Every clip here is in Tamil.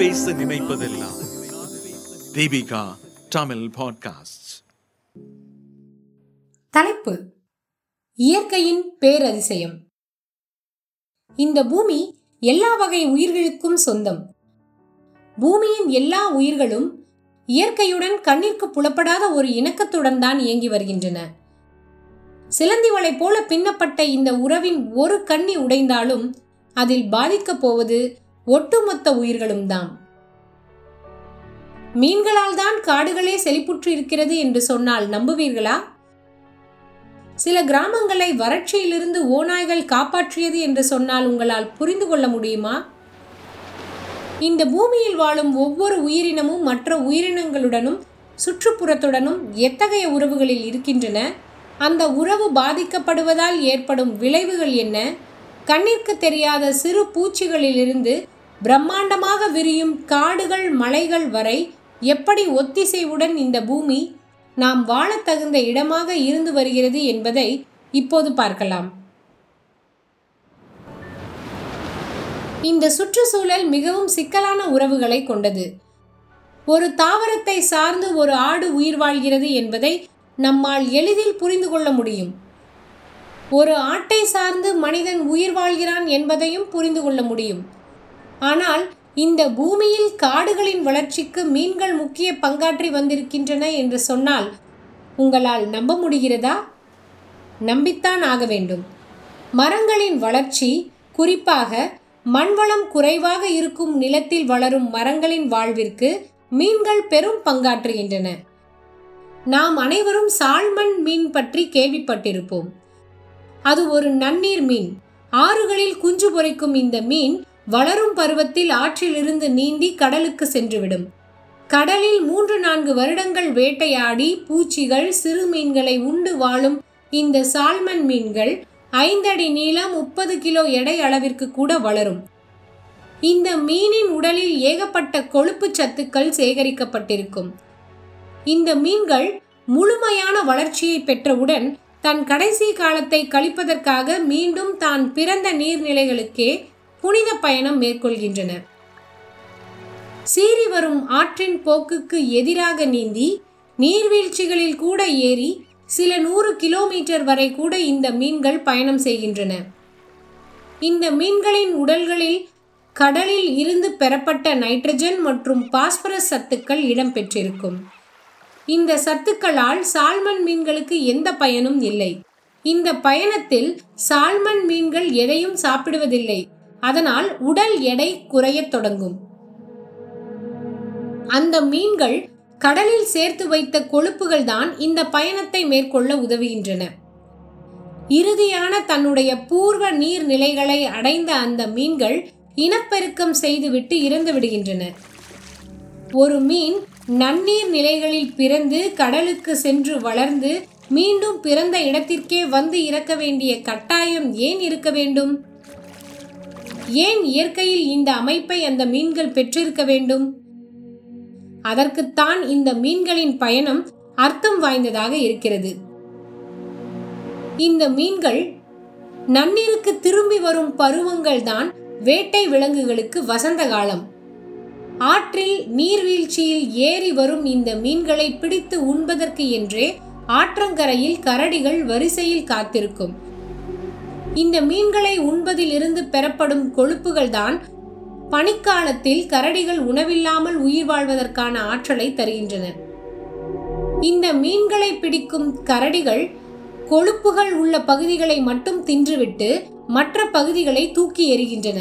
பேச நினைப்பதெல்லாம். தீபிகா தமிழ் பாட்காஸ்ட் தலைப்பு இயற்கையின் பேரதிசயம். இந்த பூமி எல்லா வகை உயிர்களுக்கும் சொந்தம். பூமியின் எல்லா உயிர்களும் இயற்கையுடன் கண்ணிற்கு புலப்படாத ஒரு இணக்கத்துடன் தான் இயங்கி வருகின்றன. சிலந்தி வலை போல பின்னப்பட்ட இந்த உறவின் ஒரு கண்ணி உடைந்தாலும் அதில் பாதிக்கப் போவது ஒட்டுமொத்த உயிர்களும் தான் மீன்களால் தான் காடுகளே செழிப்புற்று இருக்கிறது என்று சொன்னால் நம்புவீர்களா? சில கிராமங்களை வறட்சியிலிருந்து ஓநாய்கள் காப்பாற்றியது என்று சொன்னால் உங்களால் புரிந்து கொள்ள முடியுமா? இந்த பூமியில் வாழும் ஒவ்வொரு உயிரினமும் மற்ற உயிரினங்களுடனும் சுற்றுப்புறத்துடனும் எத்தகைய உறவுகளில் இருக்கின்றன? அந்த உறவு பாதிக்கப்படுவதால் ஏற்படும் விளைவுகள் என்ன? கண்ணிற்கு தெரியாத சிறு பூச்சிகளிலிருந்து பிரம்மாண்டமாக விரியும் காடுகள் மலைகள் வரை எப்படி ஒத்திசைவுடன் இந்த பூமி நாம் வாழத் தகுந்த இடமாக இருந்து வருகிறது என்பதை இப்போது பார்க்கலாம். இந்த சுற்றுச்சூழல் மிகவும் சிக்கலான உறவுகளை கொண்டது. ஒரு தாவரத்தை சார்ந்து ஒரு ஆடு உயிர் வாழ்கிறது என்பதை நம்மால் எளிதில் புரிந்து கொள்ள முடியும். ஒரு ஆட்டை சார்ந்து மனிதன் உயிர் வாழ்கிறான் என்பதையும் புரிந்து கொள்ள முடியும். ஆனால் இந்த பூமியில் காடுகளின் வளர்ச்சிக்கு மீன்கள் முக்கிய பங்காற்றி வந்திருக்கின்றன என்று சொன்னால் உங்களால் நம்ப முடிகிறதா? நம்பித்தான் ஆக வேண்டும். மரங்களின் வளர்ச்சி குறிப்பாக மண்வளம் குறைவாக இருக்கும் நிலத்தில் வளரும் மரங்களின் வாழ்விற்கு மீன்கள் பெரும் பங்காற்றுகின்றன. நாம் அனைவரும் சால்மன் மீன் பற்றி கேள்விப்பட்டிருப்போம். அது ஒரு நன்னீர் மீன். ஆறுகளில் குஞ்சு பொறிக்கும் இந்த மீன் வளரும் பருவத்தில் ஆற்றிலிருந்து நீந்தி கடலுக்கு சென்றுவிடும். கடலில் மூன்று நான்கு வருடங்கள் வேட்டையாடி பூச்சிகள் சிறு மீன்களை உண்டு வாழும் இந்த சால்மன் மீன்கள் ஐந்தடி நீளம் முப்பது கிலோ எடை அளவிற்கு கூட வளரும். இந்த மீனின் உடலில் ஏகப்பட்ட கொழுப்பு சத்துக்கள் சேகரிக்கப்பட்டிருக்கும். இந்த மீன்கள் முழுமையான வளர்ச்சியை பெற்றவுடன் தன் கடைசி காலத்தை கழிப்பதற்காக மீண்டும் தான் பிறந்த நீர்நிலைகளுக்கே புனித பயணம் மேற்கொள்கின்றன. சீறி வரும் ஆற்றின் போக்குக்கு எதிராக நீந்தி நீர்வீழ்ச்சிகளில் கூட ஏறி சில நூறு கிலோமீட்டர் வரை கூட இந்த மீன்கள் பயணம் செய்கின்றன. இந்த மீன்களின் உடல்களில் கடலில் இருந்து பெறப்பட்ட நைட்ரஜன் மற்றும் பாஸ்பரஸ் சத்துக்கள் இடம்பெற்றிருக்கும். இந்த சத்துக்களால் சால்மன் மீன்களுக்கு எந்த பயனும் இல்லை. இந்த பயணத்தில் சால்மன் மீன்கள் எதையும் சாப்பிடுவதில்லை. அதனால் உடல் எடை குறையத் தொடங்கும். அந்த மீன்கள் கடலில் சேர்த்து வைத்த கொழுப்புகள் தான் இந்த பயணத்தை மேற்கொள்ள உதவுகின்றன. இறுதியான தன்னுடைய பூர்வ நீர்நிலைகளை அடைந்த அந்த மீன்கள் இனப்பெருக்கம் செய்துவிட்டு இறந்து விடுகின்றன. ஒரு மீன் நன்னீர் நிலைகளில் பிறந்து கடலுக்கு சென்று வளர்ந்து மீண்டும் பிறந்த இடத்திற்கே வந்து இறக்க வேண்டிய கட்டாயம் ஏன் இருக்க வேண்டும்? ஏன் இயற்கையில் இந்த அமைப்பை அந்த மீன்கள் பெற்றிருக்க வேண்டும்? அதற்குத்தான் இந்த மீன்களின் பயணம் அர்த்தம் வாய்ந்ததாக இருக்கிறது. இந்த மீன்கள் நன்னீருக்கு திரும்பி வரும் பருவங்கள் தான் வேட்டை விலங்குகளுக்கு வசந்த காலம். ஆற்றில் நீர்வீழ்ச்சியில் ஏறி வரும் இந்த மீன்களை பிடித்து உண்பதற்கு என்றே ஆற்றங்கரையில் கரடிகள் வரிசையில் காத்திருக்கும். இந்த மீன்களை உண்பதிலிருந்து பெறப்படும் கொழுப்புகள் தான் பனிக்காலத்தில் கரடிகள் உணவில்லாமல் உயிர் வாழ்வதற்கான ஆற்றலை தருகின்றன. இந்த மீன்களை பிடிக்கும் கரடிகள் கொழுப்புகள் உள்ள பகுதிகளை மட்டும் தின்றுவிட்டு மற்ற பகுதிகளை தூக்கி எறிகின்றன.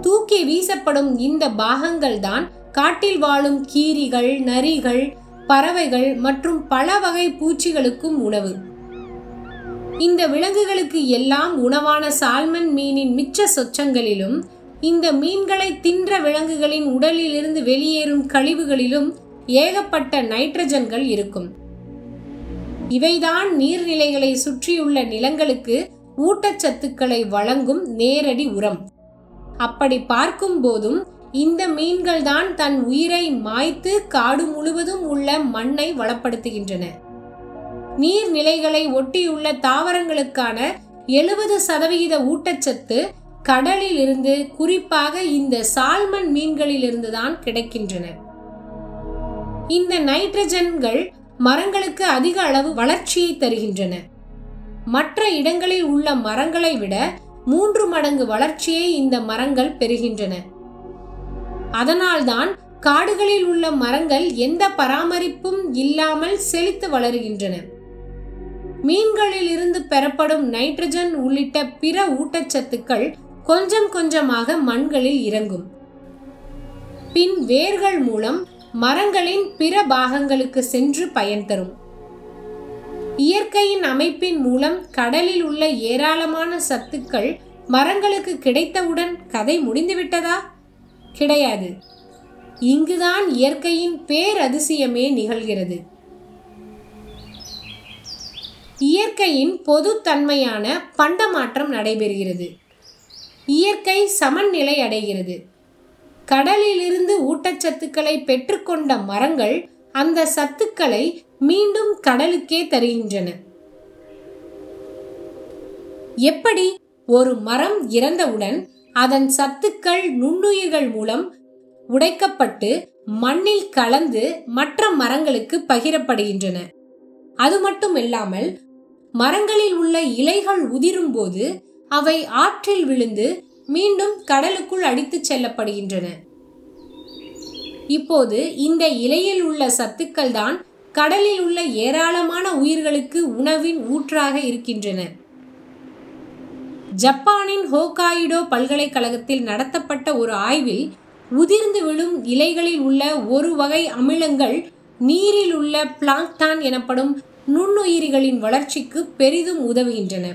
தூக்கி வீசப்படும் இந்த பாகங்கள் தான் காட்டில் வாழும் கீரிகள் நரிகள் பறவைகள் மற்றும் பல வகை பூச்சிகளுக்கும் உணவு. இந்த விலங்குகளுக்கு எல்லாம் உணவான சால்மன் மீனின் மிச்ச சொச்சங்களிலும் இந்த மீன்களை தின்ற விலங்குகளின் உடலிலிருந்து வெளியேறும் கழிவுகளிலும் ஏகப்பட்ட நைட்ரஜன்கள் இருக்கும். இவைதான் நீர்நிலைகளை சுற்றியுள்ள நிலங்களுக்கு ஊட்டச்சத்துக்களை வழங்கும் நேரடி உரம். அப்படி பார்க்கும் போதும் இந்த மீன்கள்தான் தன் உயிரை மாய்த்து காடு முழுவதும் உள்ள மண்ணை வளப்படுத்துகின்றன. நீர்நிலைகளை ஒட்டியுள்ள தாவரங்களுக்கான எழுபது சதவிகித ஊட்டச்சத்து கடலில் இருந்து குறிப்பாக இந்த சால்மன் மீன்களிலிருந்து தான் கிடைக்கின்றன. இந்த நைட்ரஜன்கள் மரங்களுக்கு அதிக அளவு வளர்ச்சியை தருகின்றன. மற்ற இடங்களில் உள்ள மரங்களை விட மூன்று மடங்கு வளர்ச்சியை இந்த மரங்கள் பெறுகின்றன. அதனால்தான் காடுகளில் உள்ள மரங்கள் எந்த பராமரிப்பும் இல்லாமல் செழித்து வளருகின்றன. மீன்களில் இருந்து பெறப்படும் நைட்ரஜன் உள்ளிட்ட பிற ஊட்டச்சத்துக்கள் கொஞ்சம் கொஞ்சமாக மண்களில் இறங்கும். பின் வேர்கள் மூலம் மரங்களின் பிற பாகங்களுக்கு சென்று பயன் தரும். இயற்கையின் அமைப்பின் மூலம் கடலில் உள்ள ஏராளமான சத்துக்கள் மரங்களுக்கு கிடைத்தவுடன் கதை முடிந்துவிட்டதா? கிடையாது. இங்குதான் இயற்கையின் பேரதிசயமே நிகழ்கிறது. இயற்கையின் பொதுத்தன்மையான பண்டமாற்றம் நடைபெறுகிறது. இயற்கை சமநிலை அடைகிறது. கடலிலிருந்து ஊட்டச்சத்துக்களை பெற்றுக்கொண்ட மரங்கள் அந்த சத்துக்களை மீண்டும் கடலுக்கே தருகின்றன. எப்படி? ஒரு மரம் இறந்தவுடன் அதன் சத்துக்கள் நுண்ணுயிர்கள் மூலம் உடைக்கப்பட்டு மண்ணில் கலந்து மற்ற மரங்களுக்கு பகிரப்படுகின்றன. அது மட்டும் இல்லாமல் மரங்களில் உள்ள இலைகள் உதிரும் போது அவை ஆற்றில் விழுந்து மீண்டும் கடலுக்குள் அடித்துச் செல்லப்படுகின்றன. இப்போது இந்த இலையில் உள்ள சத்துக்கள் தான் கடலில் உள்ள ஏராளமான உயிர்களுக்கு உணவின் ஊற்றாக இருக்கின்றன. ஜப்பானின் ஹோகாயிடோ பல்கலைக்கழகத்தில் நடத்தப்பட்ட ஒரு ஆய்வில் உதிர்ந்து விழும் இலைகளில் உள்ள ஒரு வகை அமிலங்கள் நீரில் உள்ள பிளாங்டான் எனப்படும் நுண்ணுயிரிகளின் வளர்ச்சிக்கு பெரிதும் உதவுகின்றன.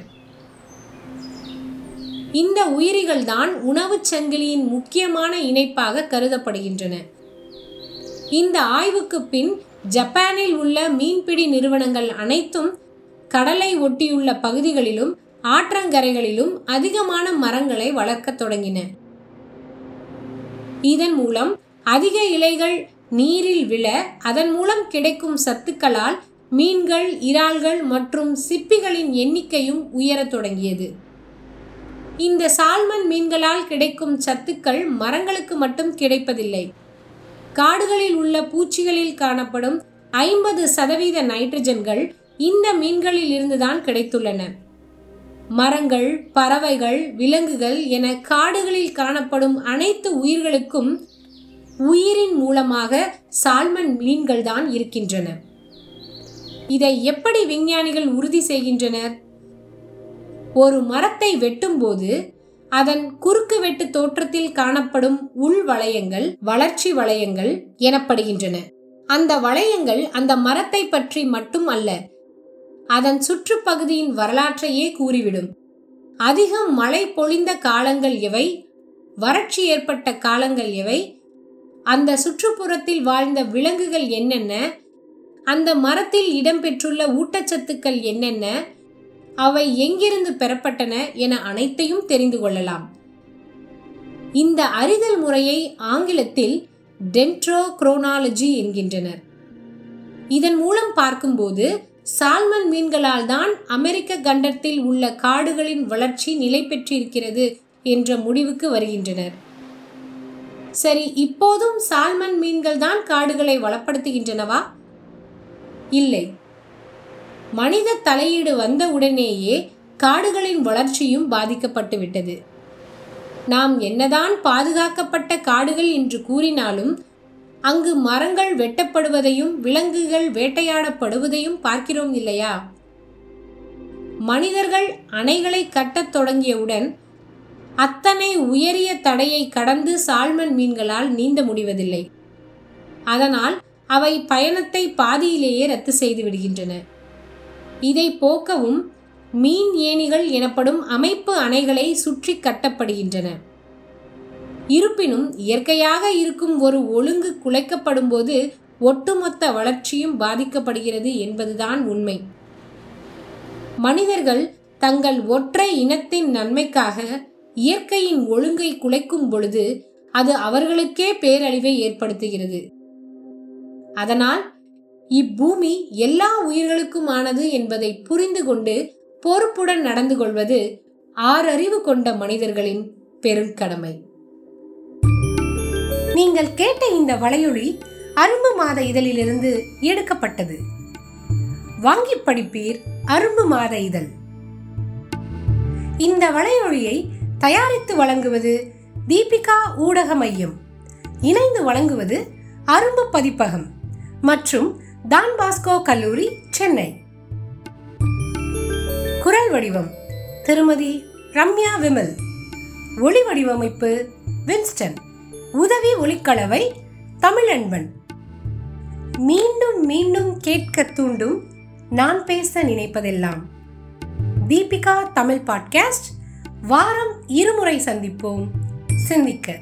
இந்த உயிரிகள் தான் உணவுச் சங்கிலியின் முக்கியமான இணைப்பாக கருதப்படுகின்றன. இந்த ஆய்வுக்கு பின் ஜப்பானில் உள்ள மீன்பிடி நிறுவனங்கள் அனைத்தும் கடலை ஒட்டியுள்ள பகுதிகளிலும் ஆற்றங்கரைகளிலும் அதிகமான மரங்களை வளர்க்கத் தொடங்கின. இதன் மூலம் அதிக இலைகள் நீரில் விழ அதன் மூலம் கிடைக்கும் சத்துக்களால் மீன்கள் இறால்கள் மற்றும் சிப்பிகளின் எண்ணிக்கையும் உயரத் தொடங்கியது. இந்த சால்மன் மீன்களால் கிடைக்கும் சத்துக்கள் மரங்களுக்கு மட்டும் கிடைப்பதில்லை. காடுகளில் உள்ள பூச்சிகளில் காணப்படும் ஐம்பது சதவீத நைட்ரஜன்கள் இந்த மீன்களில் இருந்துதான் கிடைத்துள்ளன. மரங்கள் பறவைகள் விலங்குகள் என காடுகளில் காணப்படும் அனைத்து உயிர்களுக்கும் உயிரின் மூலமாக சால்மன் மீன்கள் தான் இருக்கின்றன. இதை எப்படி விஞ்ஞானிகள் உறுதி செய்கின்றனர்? ஒரு மரத்தை வெட்டும்போது அதன் குறுக்கு வெட்டு தோற்றத்தில் காணப்படும் உள் வளையங்கள் வளர்ச்சி வளையங்கள் எனப்படுகின்றன. அந்த வளையங்கள் அந்த மரத்தை பற்றி மட்டும் அல்ல அதன் சுற்றுப்பகுதியின் வரலாற்றையே கூறிவிடும். அதிகம் மழை பொழிந்த காலங்கள் எவை? வறட்சி ஏற்பட்ட காலங்கள் எவை? அந்த சுற்றுப்புறத்தில் வாழ்ந்த விலங்குகள் என்னென்ன? அந்த மரத்தில் இடம்பெற்றுள்ள ஊட்டச்சத்துக்கள் என்னென்ன? அவை எங்கிருந்து பெறப்பட்டன என அனைத்தையும் தெரிந்து கொள்ளலாம். இந்த அறிதல் முறையை ஆங்கிலத்தில் டென்ட்ரோக்ரோனாலஜி என்கின்றனர். இதன் மூலம் பார்க்கும்போது சால்மன் மீன்களால் தான் அமெரிக்க கண்டத்தில் உள்ள காடுகளின் வளர்ச்சி நிலை பெற்றிருக்கிறது என்ற முடிவுக்கு வருகின்றனர். சரி இப்போதும் சால்மன் மீன்கள் தான் காடுகளை வளப்படுத்துகின்றனவா? இல்லை. மனித தலையீடு வந்த உடனேயே காடுகளின் வளர்ச்சியும் பாதிக்கப்பட்டுவிட்டது. நாம் என்னதான் பாதுகாக்கப்பட்ட காடுகள் என்று கூறினாலும் அங்கு மரங்கள் வெட்டப்படுவதையும் விலங்குகள் வேட்டையாடப்படுவதையும் பார்க்கிறோம் இல்லையா? மனிதர்கள் அணைகளை கட்டத் தொடங்கியவுடன் அத்தனை உயரிய தடையை கடந்து சால்மன் மீன்களால் நீந்த முடிவதில்லை. அதனால் அவை பயணத்தை பாதியிலேயே ரத்து செய்து விடுகின்றன இதை போக்கவும் மீன் ஏணிகள் எனப்படும் அமைப்பு அணைகளை சுற்றி கட்டப்படுகின்றன. இருப்பினும் இயற்கையாக இருக்கும் ஒரு ஒழுங்கு குலைக்கப்படும் போது ஒட்டுமொத்த வளர்ச்சியும் பாதிக்கப்படுகிறது என்பதுதான் உண்மை. மனிதர்கள் தங்கள் ஒற்றை இனத்தின் நன்மைக்காக இயற்கையின் ஒழுங்கை குலைக்கும் பொழுது அது அவர்களுக்கே பேரழிவை ஏற்படுத்துகிறது. அதனால் இப்பூமி எல்லா உயிர்களுக்குமானது என்பதை புரிந்து கொண்டு பொறுப்புடன் நடந்து கொள்வது ஆறறிவு கொண்ட மனிதர்களின் பெரும் கடமை நீங்கள் கேட்ட இந்த வலையொலி அரும்பு மாத இதழிலிருந்து எடுக்கப்பட்டது. வாங்கி படிப்பீர் அரும்பு மாத இதழ். இந்த வலையொலியை தயாரித்து வழங்குவது தீபிகா ஊடக மையம். இணைந்து வழங்குவது அரும்பு பதிப்பகம். மற்றும் டான் பாஸ்கோ கல்லூரி சென்னை. குரல் வடிவம் திருமதி ரம்யா விமல். ஒளி வடிவமைப்பு வின்ஸ்டன். உதவி ஒளிக்கலவை தமிழன்பன். மீண்டும் மீண்டும் கேட்க தூண்டும் நான் பேச நினைப்பதெல்லாம். தீபிகா தமிழ் பாட்காஸ்ட் வாரம் இருமுறை சந்திப்போம். சிந்திக்க.